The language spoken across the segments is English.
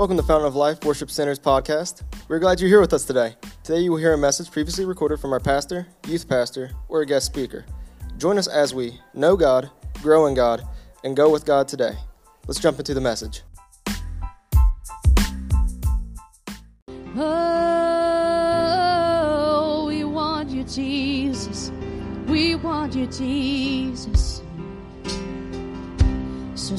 Welcome to Fountain of Life Worship Center's podcast. We're glad you're here with us today. Today you will hear a message previously recorded from our pastor, youth pastor, or a guest speaker. Join us as we know God, grow in God, and go with God today. Let's jump into the message. Oh, we want you, Jesus. We want you, Jesus.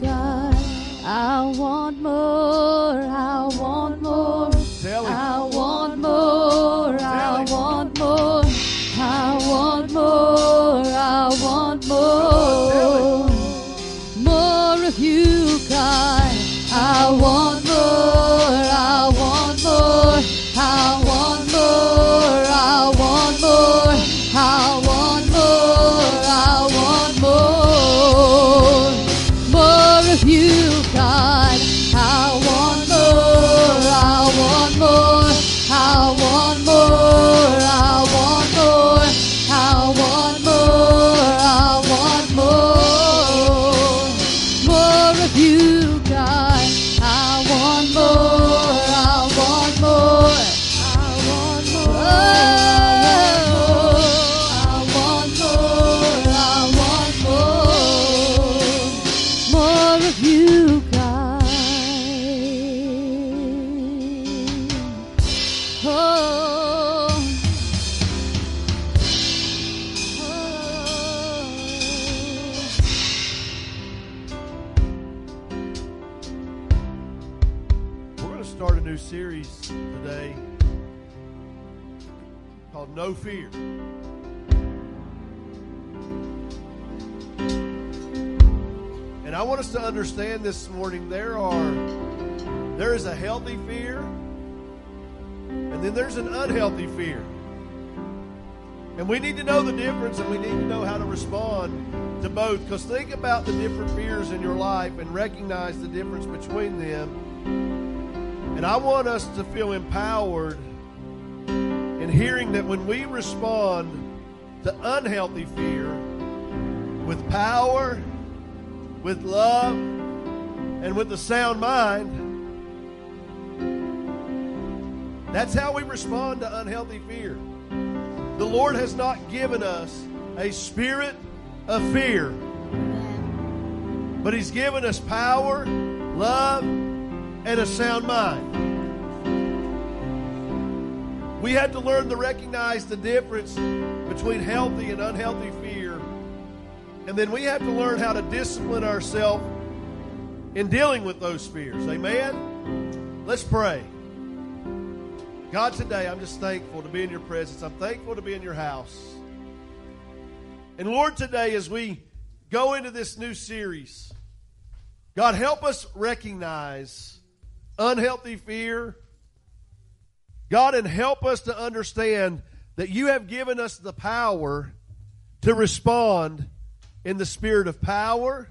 God. I want more, I want going to start a new series today called No Fear. And I want us to understand this morning there are there is a healthy fear and then there's an unhealthy fear. And we need to know the difference and we need to know how to respond to both because think about the different fears in your life and recognize the difference between them and I want us to feel empowered in hearing that when we respond to unhealthy fear with power, with love, and with a sound mind, that's how we respond to unhealthy fear. The Lord has not given us a spirit of fear, but He's given us power, love, and a sound mind. We have to learn to recognize the difference between healthy and unhealthy fear. And then we have to learn how to discipline ourselves in dealing with those fears. Amen? Let's pray. God, today I'm just thankful to be in your presence. I'm thankful to be in your house. And Lord, today as we go into this new series, God, help us recognize unhealthy fear. God, and help us to understand that you have given us the power to respond in the spirit of power,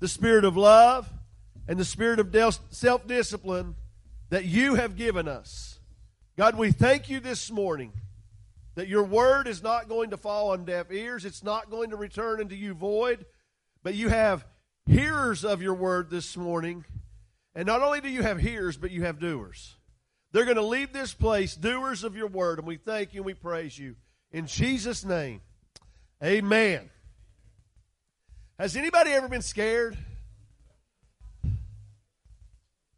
the spirit of love, and the spirit of self discipline that you have given us. God, we thank you this morning that your word is not going to fall on deaf ears, it's not going to return into you void, but you have hearers of your word this morning. And not only do you have hearers, but you have doers. They're going to leave this place doers of your word, and we thank you and we praise you. In Jesus' name, amen. Has anybody ever been scared?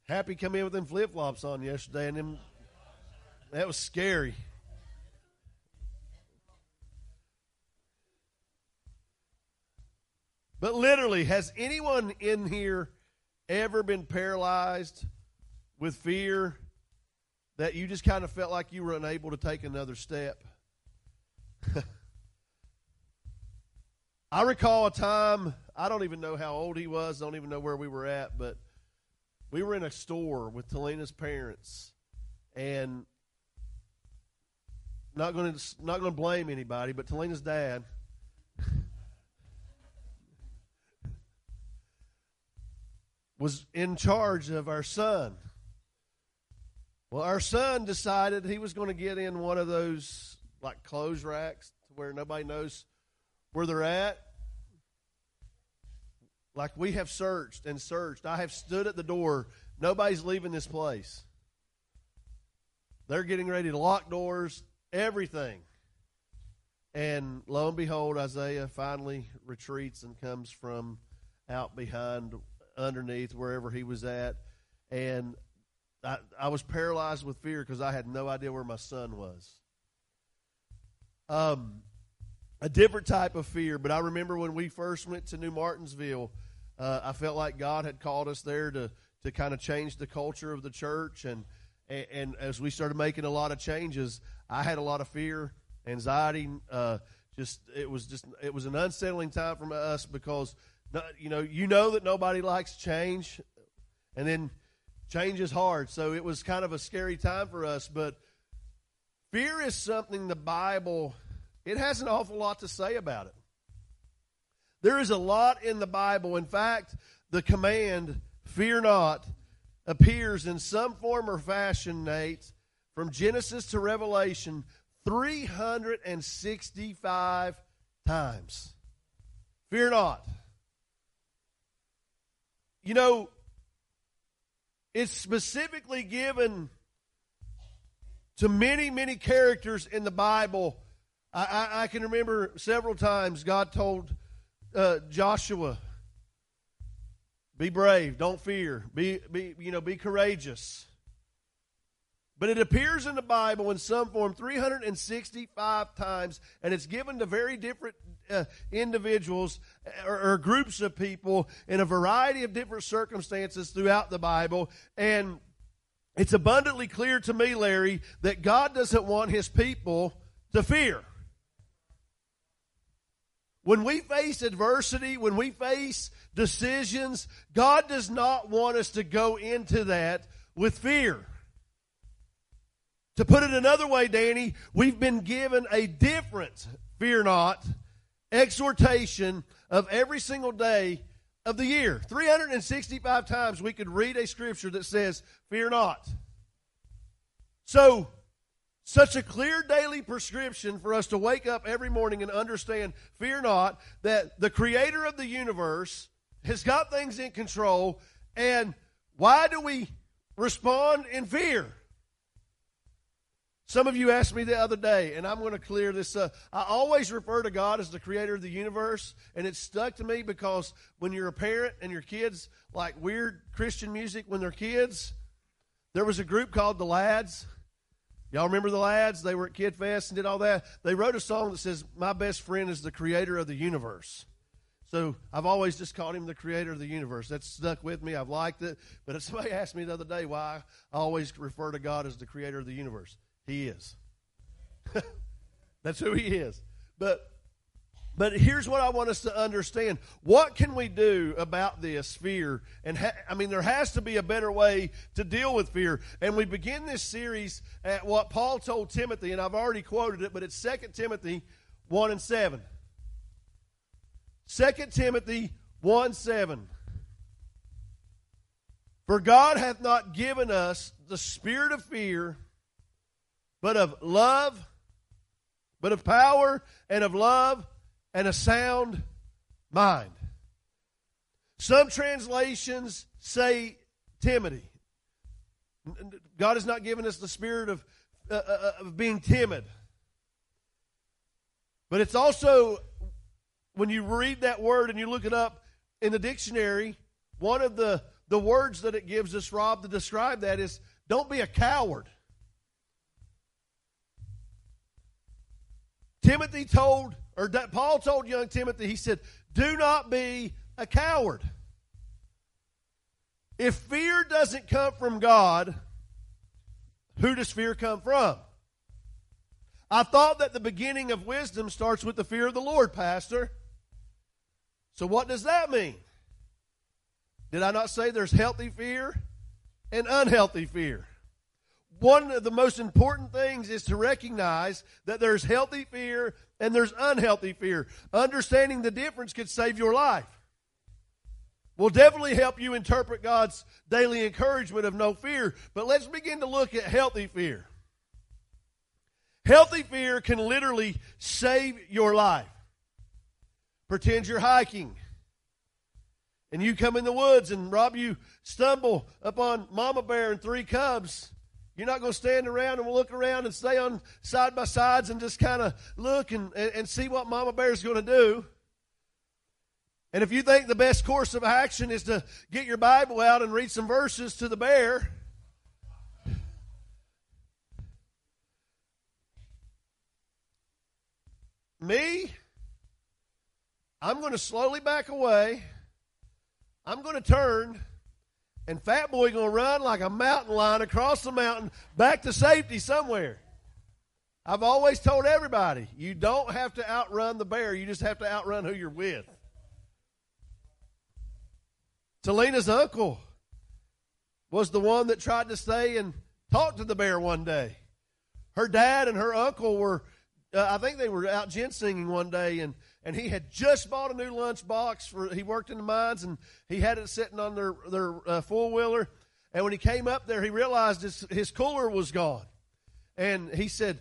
Happy come in with them flip flops on yesterday, and them, that was scary. But literally, has anyone in here ever been paralyzed with fear that you just kind of felt like you were unable to take another step? I recall a time, I don't even know how old he was, don't even know where we were at, but we were in a store with Talina's parents, and not going to not going to blame anybody, but Talina's dad. Was in charge of our son. Well, our son decided he was going to get in one of those like clothes racks to where nobody knows where they're at. Like we have searched and searched. I have stood at the door. Nobody's leaving this place. They're getting ready to lock doors, everything. And lo and behold, Isaiah finally retreats and comes from out behind, underneath, wherever he was at. And I, I was paralyzed with fear because I had no idea where my son was. Um, a different type of fear, but I remember when we first went to New Martinsville, uh, I felt like God had called us there to to kind of change the culture of the church, and, and and as we started making a lot of changes, I had a lot of fear, anxiety. Uh, just it was just it was an unsettling time for us because you know you know that nobody likes change, and then change is hard. So it was kind of a scary time for us, but fear is something the Bible it has an awful lot to say about it. There is a lot in the Bible. In fact, the command, fear not, appears in some form or fashion, Nate, from Genesis to Revelation 365 times. Fear not. You know, it's specifically given to many, many characters in the Bible. I, I, I can remember several times God told uh, Joshua, "Be brave, don't fear, be, be you know, be courageous." But it appears in the Bible in some form 365 times, and it's given to very different uh, individuals or, or, groups of people in a variety of different circumstances throughout the Bible. And it's abundantly clear to me, Larry, that God doesn't want his people to fear. When we face adversity, when we face decisions, God does not want us to go into that with fear. To put it another way, Danny, we've been given a different, fear not, exhortation of every single day of the year. 365 times we could read a scripture that says, Fear not. So, such a clear daily prescription for us to wake up every morning and understand, fear not, that the creator of the universe has got things in control. And why do we respond in fear? Some of you asked me the other day, and I'm going to clear this up. I always refer to God as the creator of the universe, and it stuck to me because when you're a parent and your kids like weird Christian music when they're kids, there was a group called the Lads. Y'all remember the Lads? They were at Kid Fest and did all that. They wrote a song that says, My best friend is the creator of the universe. So I've always just called him the creator of the universe. That's stuck with me. I've liked it. But if somebody asked me the other day why I always refer to God as the creator of the universe. He is. That's who he is. But but here's what I want us to understand. What can we do about this fear? And ha- I mean, there has to be a better way to deal with fear. And we begin this series at what Paul told Timothy, and I've already quoted it, but it's 2 Timothy 1 and 7. 2 Timothy 1 7. For God hath not given us the spirit of fear but of love, but of power and of love and a sound mind. Some translations say timidity. God has not given us the spirit of, uh, uh, uh, of being timid. But it's also, when you read that word and you look it up in the dictionary, one of the, the words that it gives us, Rob, to describe that is don't be a coward. Timothy told, or Paul told young Timothy, he said, do not be a coward. If fear doesn't come from God, who does fear come from? I thought that the beginning of wisdom starts with the fear of the Lord, Pastor. So, what does that mean? Did I not say there's healthy fear and unhealthy fear. One of the most important things is to recognize that there's healthy fear and there's unhealthy fear. Understanding the difference could save your life. Will definitely help you interpret God's daily encouragement of no fear. But let's begin to look at healthy fear. Healthy fear can literally save your life. Pretend you're hiking and you come in the woods and Rob, you stumble upon Mama Bear and three cubs. You're not going to stand around and look around and stay on side by sides and just kind of look and, and, and see what Mama Bear is going to do. And if you think the best course of action is to get your Bible out and read some verses to the bear, me, I'm going to slowly back away. I'm going to turn, and Fat Boy going to run like a mountain lion across the mountain back to safety somewhere. I've always told everybody, you don't have to outrun the bear. You just have to outrun who you're with. Selena's uncle was the one that tried to stay and talk to the bear one day. Her dad and her uncle were, uh, I think they were out ginsenging one day, and and he had just bought a new lunch box for he worked in the mines and he had it sitting on their their uh, four wheeler and when he came up there he realized his his cooler was gone. And he said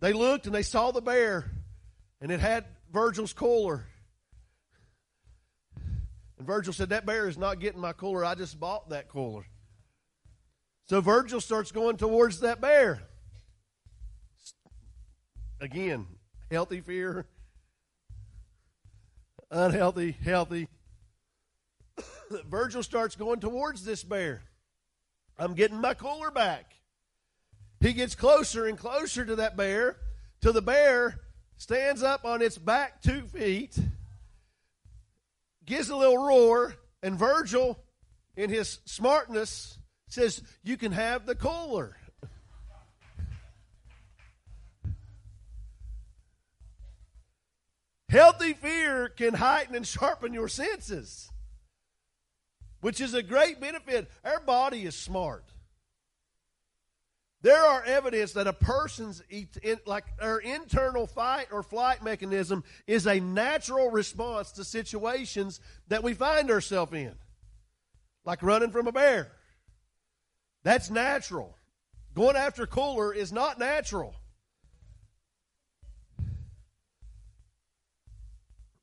they looked and they saw the bear and it had Virgil's cooler. And Virgil said that bear is not getting my cooler. I just bought that cooler. So Virgil starts going towards that bear. Again healthy fear unhealthy, healthy. Virgil starts going towards this bear. I'm getting my cooler back. He gets closer and closer to that bear till the bear stands up on its back two feet, gives a little roar, and Virgil, in his smartness, says, You can have the cooler. Healthy fear can heighten and sharpen your senses, which is a great benefit. Our body is smart. There are evidence that a person's like our internal fight or flight mechanism is a natural response to situations that we find ourselves in, like running from a bear. That's natural. Going after cooler is not natural.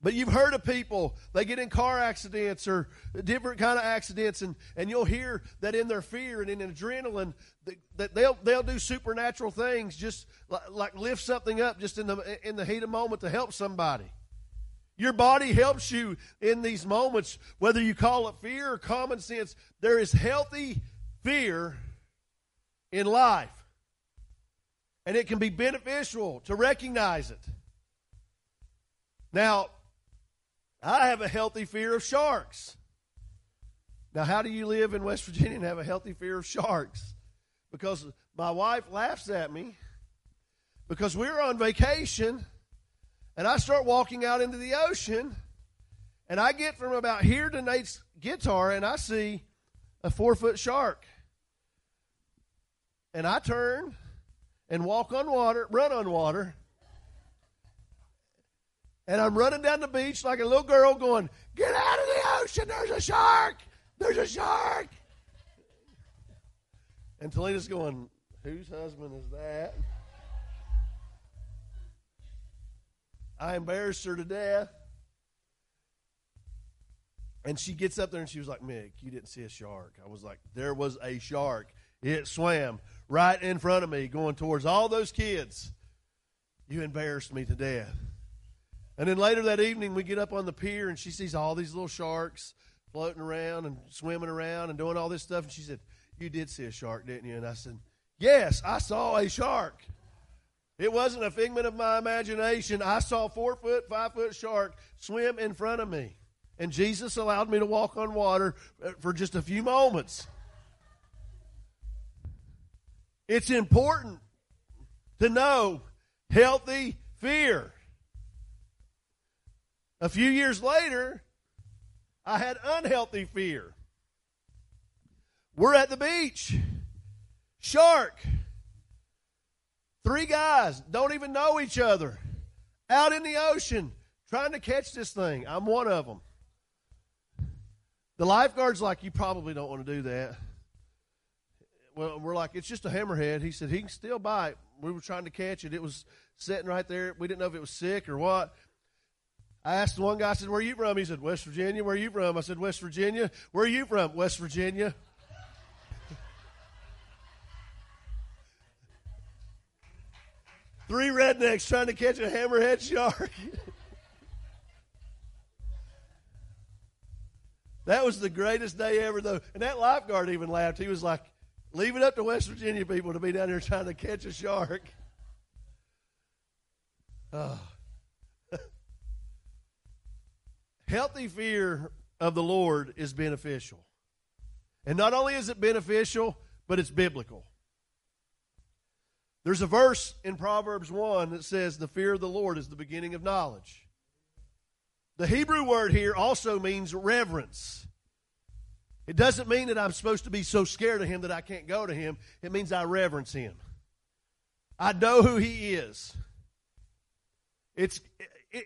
But you've heard of people, they get in car accidents or different kind of accidents, and, and you'll hear that in their fear and in adrenaline, that they'll, they'll do supernatural things, just like, like lift something up just in the, in the heat of moment to help somebody. Your body helps you in these moments, whether you call it fear or common sense. There is healthy fear in life. And it can be beneficial to recognize it. Now, I have a healthy fear of sharks. Now, how do you live in West Virginia and have a healthy fear of sharks? Because my wife laughs at me because we're on vacation and I start walking out into the ocean and I get from about here to Nate's guitar and I see a four foot shark. And I turn and walk on water, run on water, and I'm running down the beach like a little girl going, Get out of the ocean, there's a shark! There's a shark! And Talina's going, Whose husband is that? I embarrassed her to death. And she gets up there and she was like, Mick, you didn't see a shark. I was like, There was a shark. It swam right in front of me, going towards all those kids. You embarrassed me to death. And then later that evening, we get up on the pier and she sees all these little sharks floating around and swimming around and doing all this stuff. And she said, You did see a shark, didn't you? And I said, Yes, I saw a shark. It wasn't a figment of my imagination. I saw four foot, five foot shark swim in front of me. And Jesus allowed me to walk on water uh, for just a few moments. It's important to know healthy fear. A few years later, I had unhealthy fear. We're at the beach. Shark. Three guys don't even know each other out in the ocean trying to catch this thing. I'm one of them. The lifeguard's like, You probably don't want to do that. Well, we're like, It's just a hammerhead. He said, He can still bite. We were trying to catch it. It was sitting right there. We didn't know if it was sick or what. I asked one guy, I said, Where are you from? He said, West Virginia. Where are you from? I said, West Virginia. Where are you from? West Virginia. Three rednecks trying to catch a hammerhead shark. that was the greatest day ever, though. And that lifeguard even laughed. He was like, Leave it up to West Virginia people to be down here trying to catch a shark. Oh. Healthy fear of the Lord is beneficial. And not only is it beneficial, but it's biblical. There's a verse in Proverbs 1 that says, The fear of the Lord is the beginning of knowledge. The Hebrew word here also means reverence. It doesn't mean that I'm supposed to be so scared of him that I can't go to him. It means I reverence him. I know who he is. It's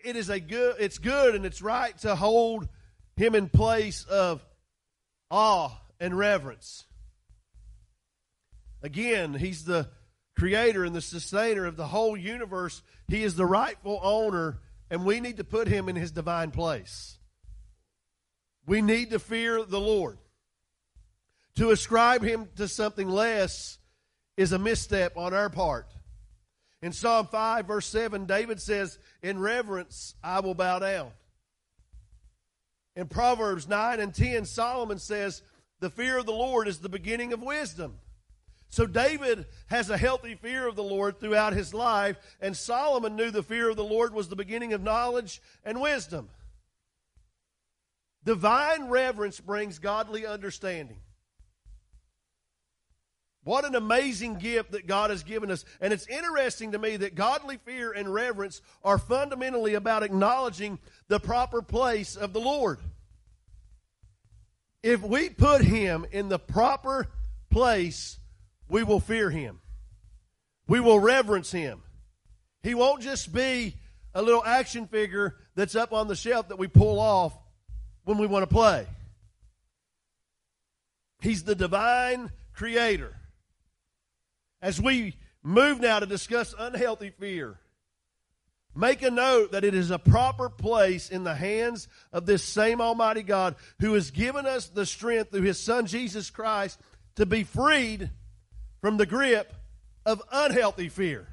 it is a good it's good and it's right to hold him in place of awe and reverence. Again, he's the creator and the sustainer of the whole universe. He is the rightful owner, and we need to put him in his divine place. We need to fear the Lord. To ascribe him to something less is a misstep on our part. In Psalm 5, verse 7, David says, In reverence I will bow down. In Proverbs 9 and 10, Solomon says, The fear of the Lord is the beginning of wisdom. So David has a healthy fear of the Lord throughout his life, and Solomon knew the fear of the Lord was the beginning of knowledge and wisdom. Divine reverence brings godly understanding. What an amazing gift that God has given us. And it's interesting to me that godly fear and reverence are fundamentally about acknowledging the proper place of the Lord. If we put Him in the proper place, we will fear him. We will reverence him. He won't just be a little action figure that's up on the shelf that we pull off when we want to play. He's the divine creator. As we move now to discuss unhealthy fear, make a note that it is a proper place in the hands of this same Almighty God who has given us the strength through His Son Jesus Christ to be freed from the grip of unhealthy fear.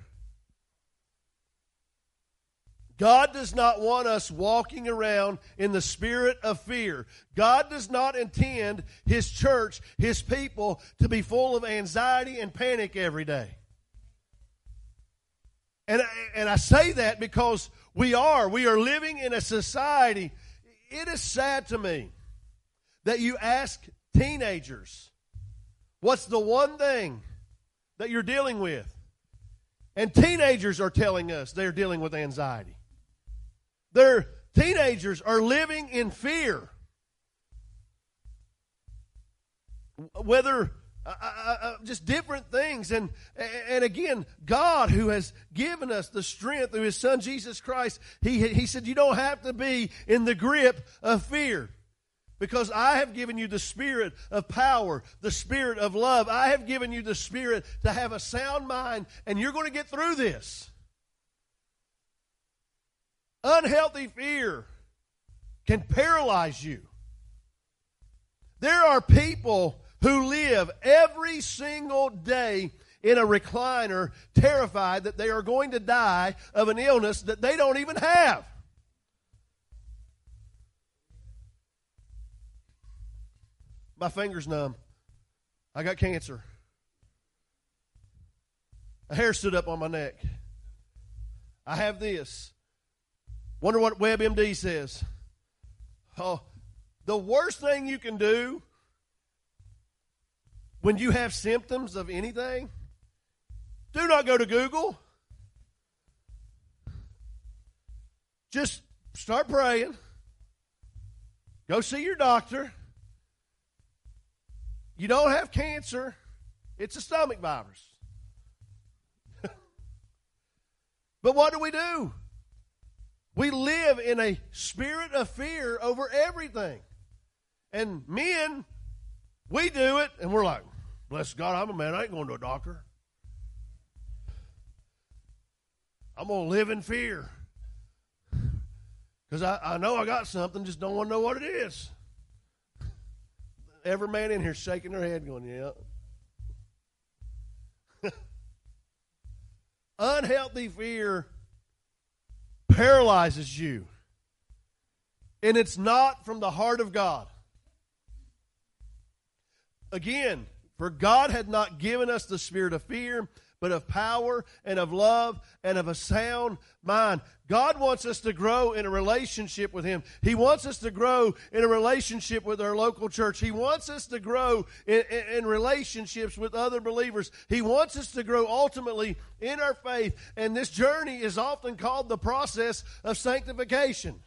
God does not want us walking around in the spirit of fear. God does not intend His church, His people, to be full of anxiety and panic every day. And, and I say that because we are. We are living in a society. It is sad to me that you ask teenagers, what's the one thing that you're dealing with. And teenagers are telling us they're dealing with anxiety. Their teenagers are living in fear. Whether uh, uh, uh, just different things. And, and again, God, who has given us the strength through His Son Jesus Christ, He, he said, You don't have to be in the grip of fear. Because I have given you the spirit of power, the spirit of love. I have given you the spirit to have a sound mind, and you're going to get through this. Unhealthy fear can paralyze you. There are people who live every single day in a recliner, terrified that they are going to die of an illness that they don't even have. My finger's numb. I got cancer. A hair stood up on my neck. I have this. Wonder what WebMD says. Oh, the worst thing you can do when you have symptoms of anything, do not go to Google. Just start praying. Go see your doctor You don't have cancer, it's a stomach virus. but what do we do? We live in a spirit of fear over everything. And men, we do it, and we're like, bless God, I'm a man. I ain't going to a doctor. I'm going to live in fear. Because I, I know I got something, just don't want to know what it is. Every man in here shaking their head, going, yeah. Unhealthy fear paralyzes you. And it's not from the heart of God. Again, for God had not given us the spirit of fear, but of power and of love and of a sound mind. God wants us to grow in a relationship with Him. He wants us to grow in a relationship with our local church. He wants us to grow in, in, in, relationships with other believers. He wants us to grow ultimately in our faith. And this journey is often called the process of sanctification.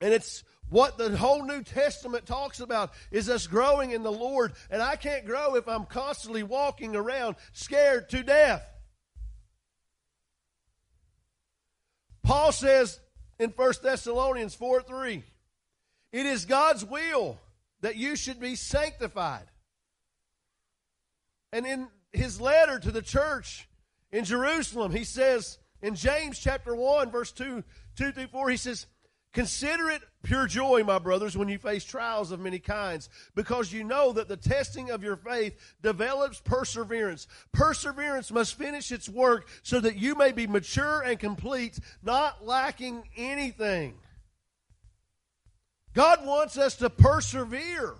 And it's what the whole New Testament talks about is us growing in the Lord. And I can't grow if I'm constantly walking around scared to death. Paul says in 1 Thessalonians 4 3, it is God's will that you should be sanctified. And in his letter to the church in Jerusalem, he says in James chapter 1, verse 2, 2 through 4, he says, Consider it pure joy, my brothers, when you face trials of many kinds, because you know that the testing of your faith develops perseverance. Perseverance must finish its work so that you may be mature and complete, not lacking anything. God wants us to persevere.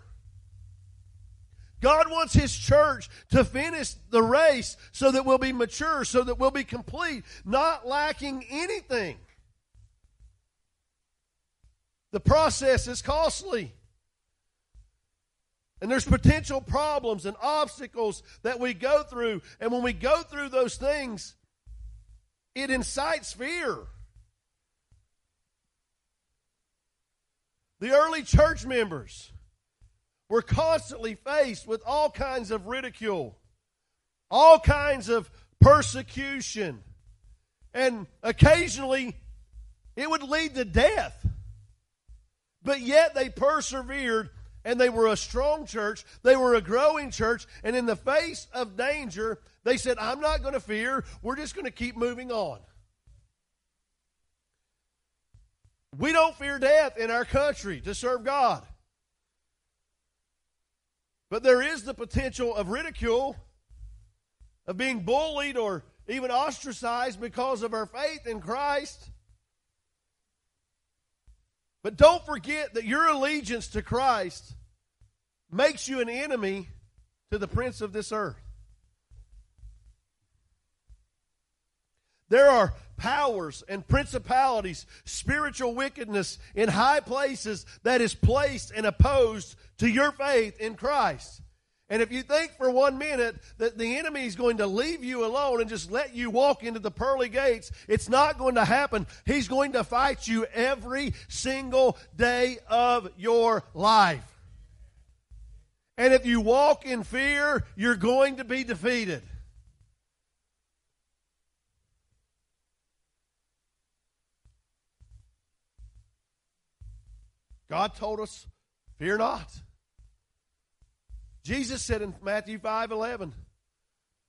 God wants His church to finish the race so that we'll be mature, so that we'll be complete, not lacking anything. The process is costly. And there's potential problems and obstacles that we go through. And when we go through those things, it incites fear. The early church members were constantly faced with all kinds of ridicule, all kinds of persecution, and occasionally it would lead to death. But yet they persevered and they were a strong church. They were a growing church. And in the face of danger, they said, I'm not going to fear. We're just going to keep moving on. We don't fear death in our country to serve God. But there is the potential of ridicule, of being bullied or even ostracized because of our faith in Christ. But don't forget that your allegiance to Christ makes you an enemy to the prince of this earth. There are powers and principalities, spiritual wickedness in high places that is placed and opposed to your faith in Christ. And if you think for one minute that the enemy is going to leave you alone and just let you walk into the pearly gates, it's not going to happen. He's going to fight you every single day of your life. And if you walk in fear, you're going to be defeated. God told us, fear not. Jesus said in Matthew 5 11,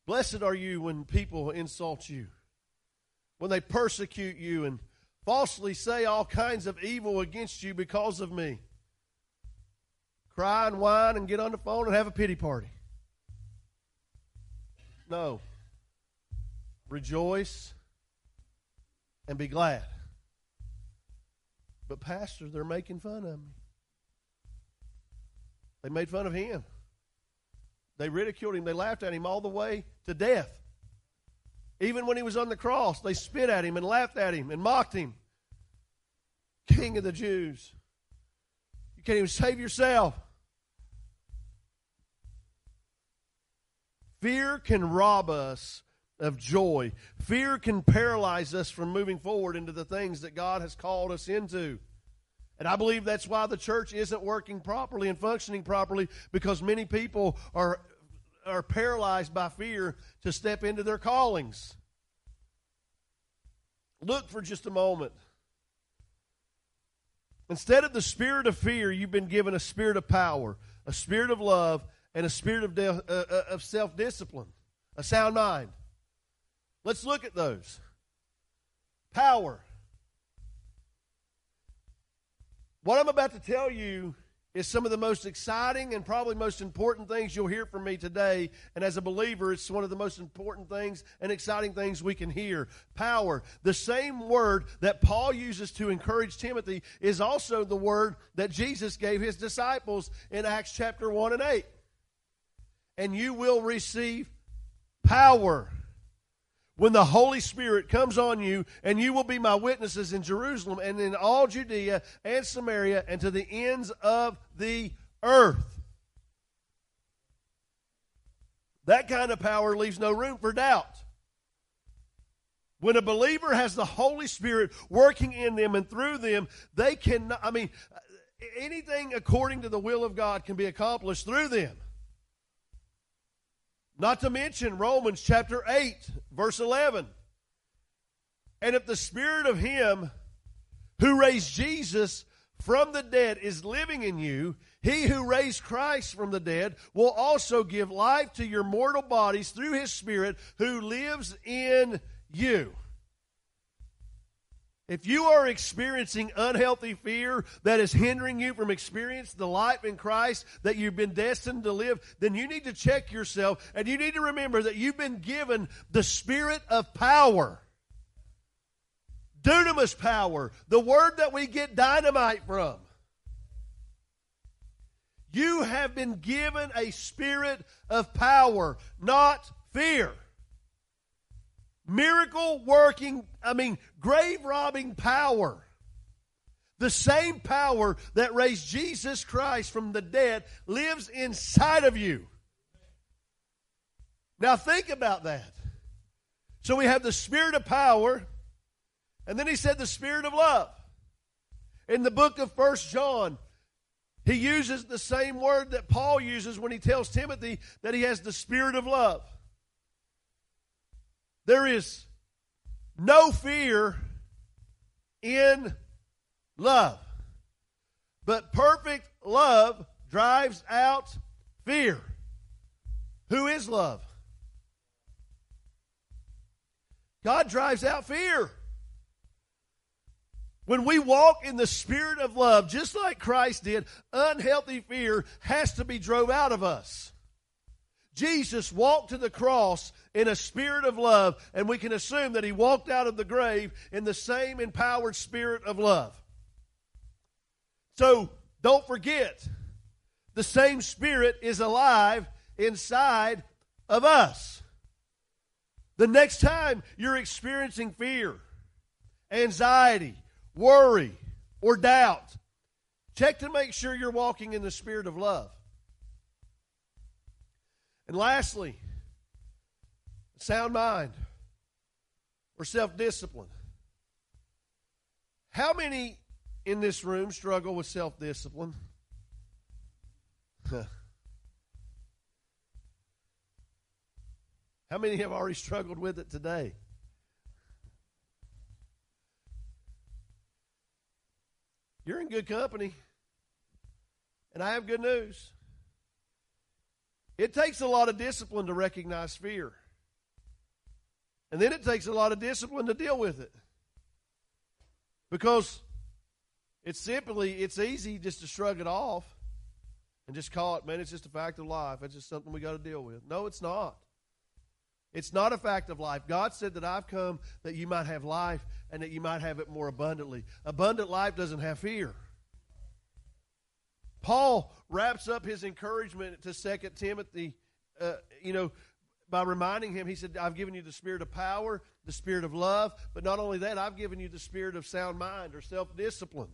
Blessed are you when people insult you, when they persecute you and falsely say all kinds of evil against you because of me. Cry and whine and get on the phone and have a pity party. No. Rejoice and be glad. But, Pastor, they're making fun of me. They made fun of him. They ridiculed him. They laughed at him all the way to death. Even when he was on the cross, they spit at him and laughed at him and mocked him. King of the Jews. You can't even save yourself. Fear can rob us of joy. Fear can paralyze us from moving forward into the things that God has called us into. And I believe that's why the church isn't working properly and functioning properly because many people are, are paralyzed by fear to step into their callings. Look for just a moment. Instead of the spirit of fear, you've been given a spirit of power, a spirit of love, and a spirit of, de- uh, uh, of self discipline, a sound mind. Let's look at those. Power. What I'm about to tell you is some of the most exciting and probably most important things you'll hear from me today. And as a believer, it's one of the most important things and exciting things we can hear. Power. The same word that Paul uses to encourage Timothy is also the word that Jesus gave his disciples in Acts chapter 1 and 8. And you will receive power when the Holy Spirit comes on you, and you will be my witnesses in Jerusalem and in all Judea and Samaria and to the ends of the earth. That kind of power leaves no room for doubt. When a believer has the Holy Spirit working in them and through them, they can, I mean, anything according to the will of God can be accomplished through them. Not to mention Romans chapter 8, verse 11. And if the spirit of him who raised Jesus from the dead is living in you, he who raised Christ from the dead will also give life to your mortal bodies through his spirit who lives in you. If you are experiencing unhealthy fear that is hindering you from experiencing the life in Christ that you've been destined to live, then you need to check yourself and you need to remember that you've been given the spirit of power. Dunamis power, the word that we get dynamite from. You have been given a spirit of power, not fear miracle working, I mean, grave robbing power. The same power that raised Jesus Christ from the dead lives inside of you. Now think about that. So we have the spirit of power, and then he said the spirit of love. In the book of First John, he uses the same word that Paul uses when he tells Timothy that he has the spirit of love. There is no fear in love. But perfect love drives out fear. Who is love? God drives out fear. When we walk in the spirit of love, just like Christ did, unhealthy fear has to be drove out of us. Jesus walked to the cross in a spirit of love, and we can assume that he walked out of the grave in the same empowered spirit of love. So don't forget, the same spirit is alive inside of us. The next time you're experiencing fear, anxiety, worry, or doubt, check to make sure you're walking in the spirit of love. And lastly, sound mind or self discipline. How many in this room struggle with self discipline? How many have already struggled with it today? You're in good company. And I have good news. It takes a lot of discipline to recognize fear. And then it takes a lot of discipline to deal with it. Because it's simply, it's easy just to shrug it off and just call it, man, it's just a fact of life. It's just something we got to deal with. No, it's not. It's not a fact of life. God said that I've come that you might have life and that you might have it more abundantly. Abundant life doesn't have fear. Paul wraps up his encouragement to Second Timothy, uh, you know, by reminding him, he said, I've given you the spirit of power, the spirit of love, but not only that, I've given you the spirit of sound mind or self discipline.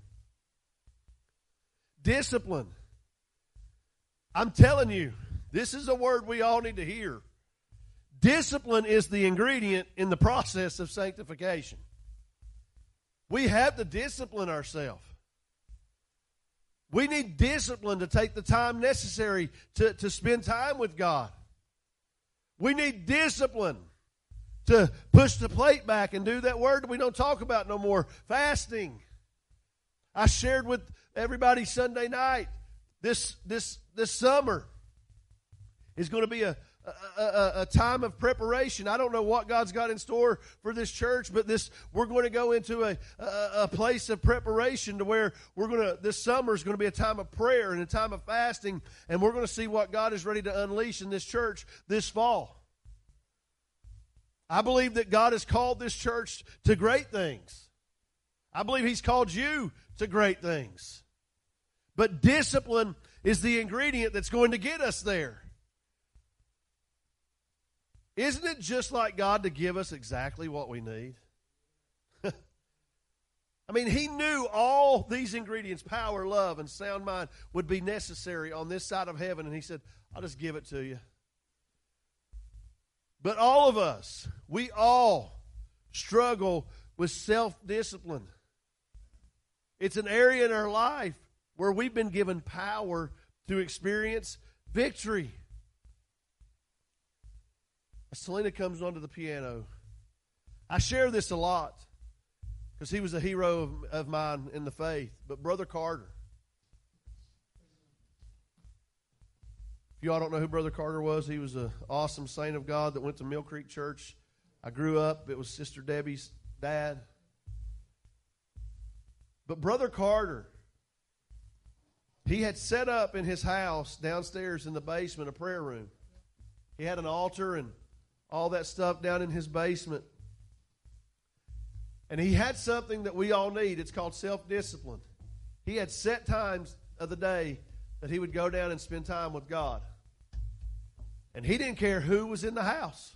Discipline. I'm telling you, this is a word we all need to hear. Discipline is the ingredient in the process of sanctification. We have to discipline ourselves. We need discipline to take the time necessary to, to spend time with God. We need discipline to push the plate back and do that word we don't talk about no more fasting. I shared with everybody Sunday night this this this summer is going to be a, a, a, a, time of preparation. I don't know what God's got in store for this church, but this we're going to go into a, a, a place of preparation to where we're going to this summer is going to be a time of prayer and a time of fasting, and we're going to see what God is ready to unleash in this church this fall. I believe that God has called this church to great things. I believe He's called you to great things. But discipline is the ingredient that's going to get us there. Isn't it just like God to give us exactly what we need? I mean, He knew all these ingredients power, love, and sound mind would be necessary on this side of heaven, and He said, I'll just give it to you. But all of us, we all struggle with self discipline. It's an area in our life where we've been given power to experience victory. Selena comes onto the piano. I share this a lot because he was a hero of, of mine in the faith. But Brother Carter, if you all don't know who Brother Carter was, he was an awesome saint of God that went to Mill Creek Church. I grew up, it was Sister Debbie's dad. But Brother Carter, he had set up in his house downstairs in the basement a prayer room. He had an altar and all that stuff down in his basement. And he had something that we all need. It's called self discipline. He had set times of the day that he would go down and spend time with God. And he didn't care who was in the house.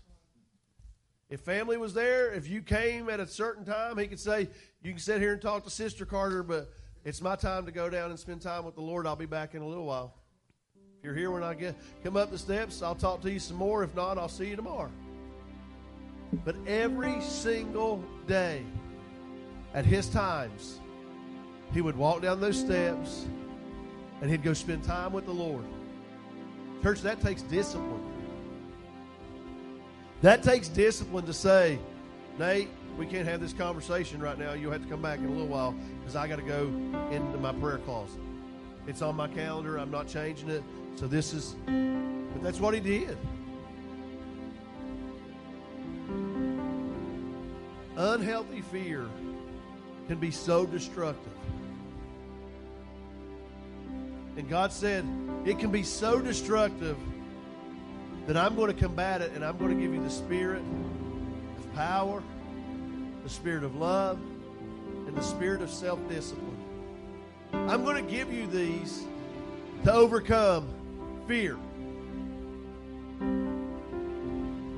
If family was there, if you came at a certain time, he could say, You can sit here and talk to Sister Carter, but it's my time to go down and spend time with the Lord. I'll be back in a little while. If you're here when I get come up the steps, I'll talk to you some more. If not, I'll see you tomorrow. But every single day, at his times, he would walk down those steps and he'd go spend time with the Lord. Church, that takes discipline. That takes discipline to say, Nate, we can't have this conversation right now. You'll have to come back in a little while because I got to go into my prayer closet. It's on my calendar. I'm not changing it. So this is, but that's what he did. Unhealthy fear can be so destructive. And God said, it can be so destructive that I'm going to combat it and I'm going to give you the spirit of power, the spirit of love, and the spirit of self discipline. I'm going to give you these to overcome fear.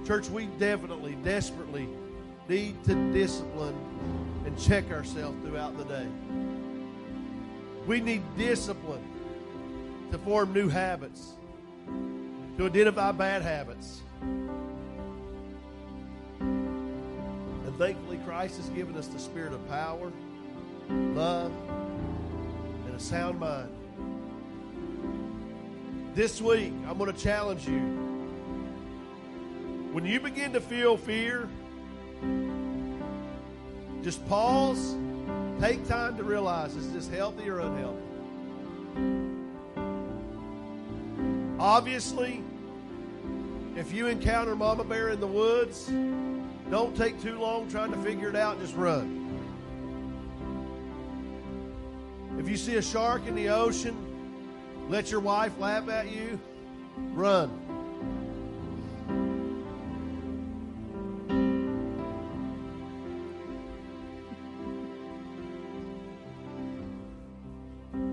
Church, we definitely, desperately need to discipline and check ourselves throughout the day. We need discipline to form new habits, to identify bad habits. And thankfully, Christ has given us the spirit of power, love, and a sound mind. This week, I'm going to challenge you. When you begin to feel fear, just pause, take time to realize is this healthy or unhealthy? Obviously, if you encounter Mama Bear in the woods, don't take too long trying to figure it out, just run. If you see a shark in the ocean, let your wife laugh at you, run.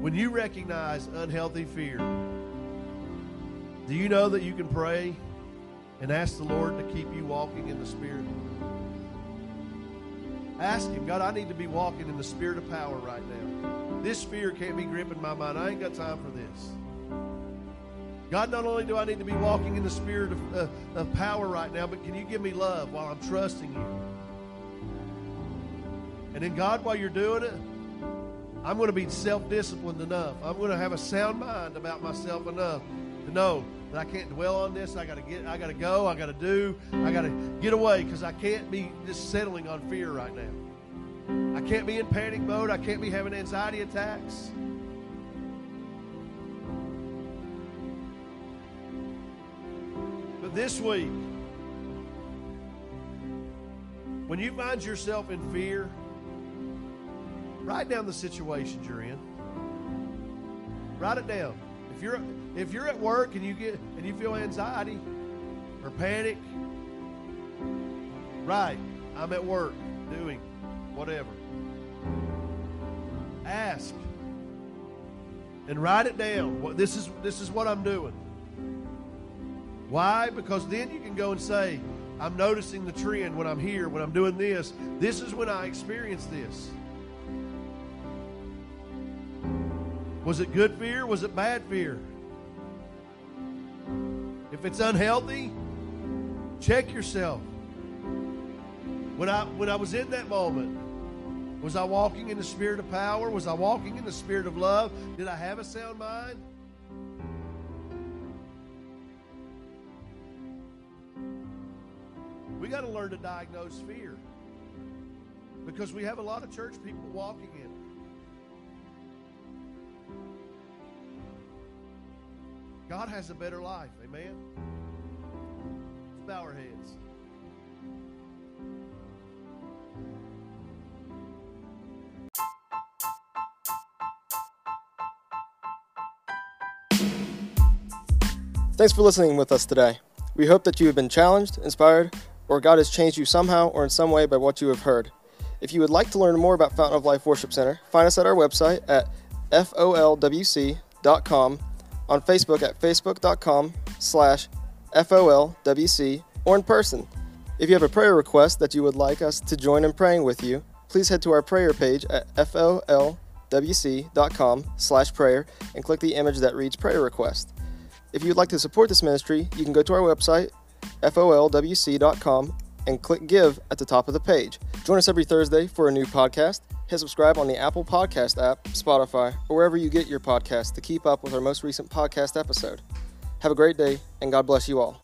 When you recognize unhealthy fear, do you know that you can pray and ask the Lord to keep you walking in the Spirit? Ask Him, God, I need to be walking in the Spirit of power right now. This fear can't be gripping my mind. I ain't got time for this. God, not only do I need to be walking in the spirit of, uh, of power right now, but can you give me love while I'm trusting you? And then, God, while you're doing it, I'm going to be self disciplined enough. I'm going to have a sound mind about myself enough to know that I can't dwell on this. I got to get, I got to go. I got to do. I got to get away because I can't be just settling on fear right now. I can't be in panic mode. I can't be having anxiety attacks. But this week, when you find yourself in fear, write down the situations you're in. Write it down. If you're if you're at work and you get and you feel anxiety or panic, right, I'm at work doing whatever. Ask and write it down. This is this is what I'm doing. Why? Because then you can go and say, I'm noticing the trend when I'm here, when I'm doing this. This is when I experience this. Was it good fear? Was it bad fear? If it's unhealthy, check yourself. When I when I was in that moment, was I walking in the spirit of power? Was I walking in the spirit of love? Did I have a sound mind? We got to learn to diagnose fear because we have a lot of church people walking in it. God has a better life. Amen. Let's bow our heads. Thanks for listening with us today. We hope that you have been challenged, inspired, or God has changed you somehow or in some way by what you have heard. If you would like to learn more about Fountain of Life Worship Center, find us at our website at folwc.com, on Facebook at facebook.com slash folwc, or in person. If you have a prayer request that you would like us to join in praying with you, please head to our prayer page at folwc.com slash prayer and click the image that reads prayer request. If you'd like to support this ministry, you can go to our website, folwc.com, and click Give at the top of the page. Join us every Thursday for a new podcast. Hit subscribe on the Apple Podcast app, Spotify, or wherever you get your podcasts to keep up with our most recent podcast episode. Have a great day, and God bless you all.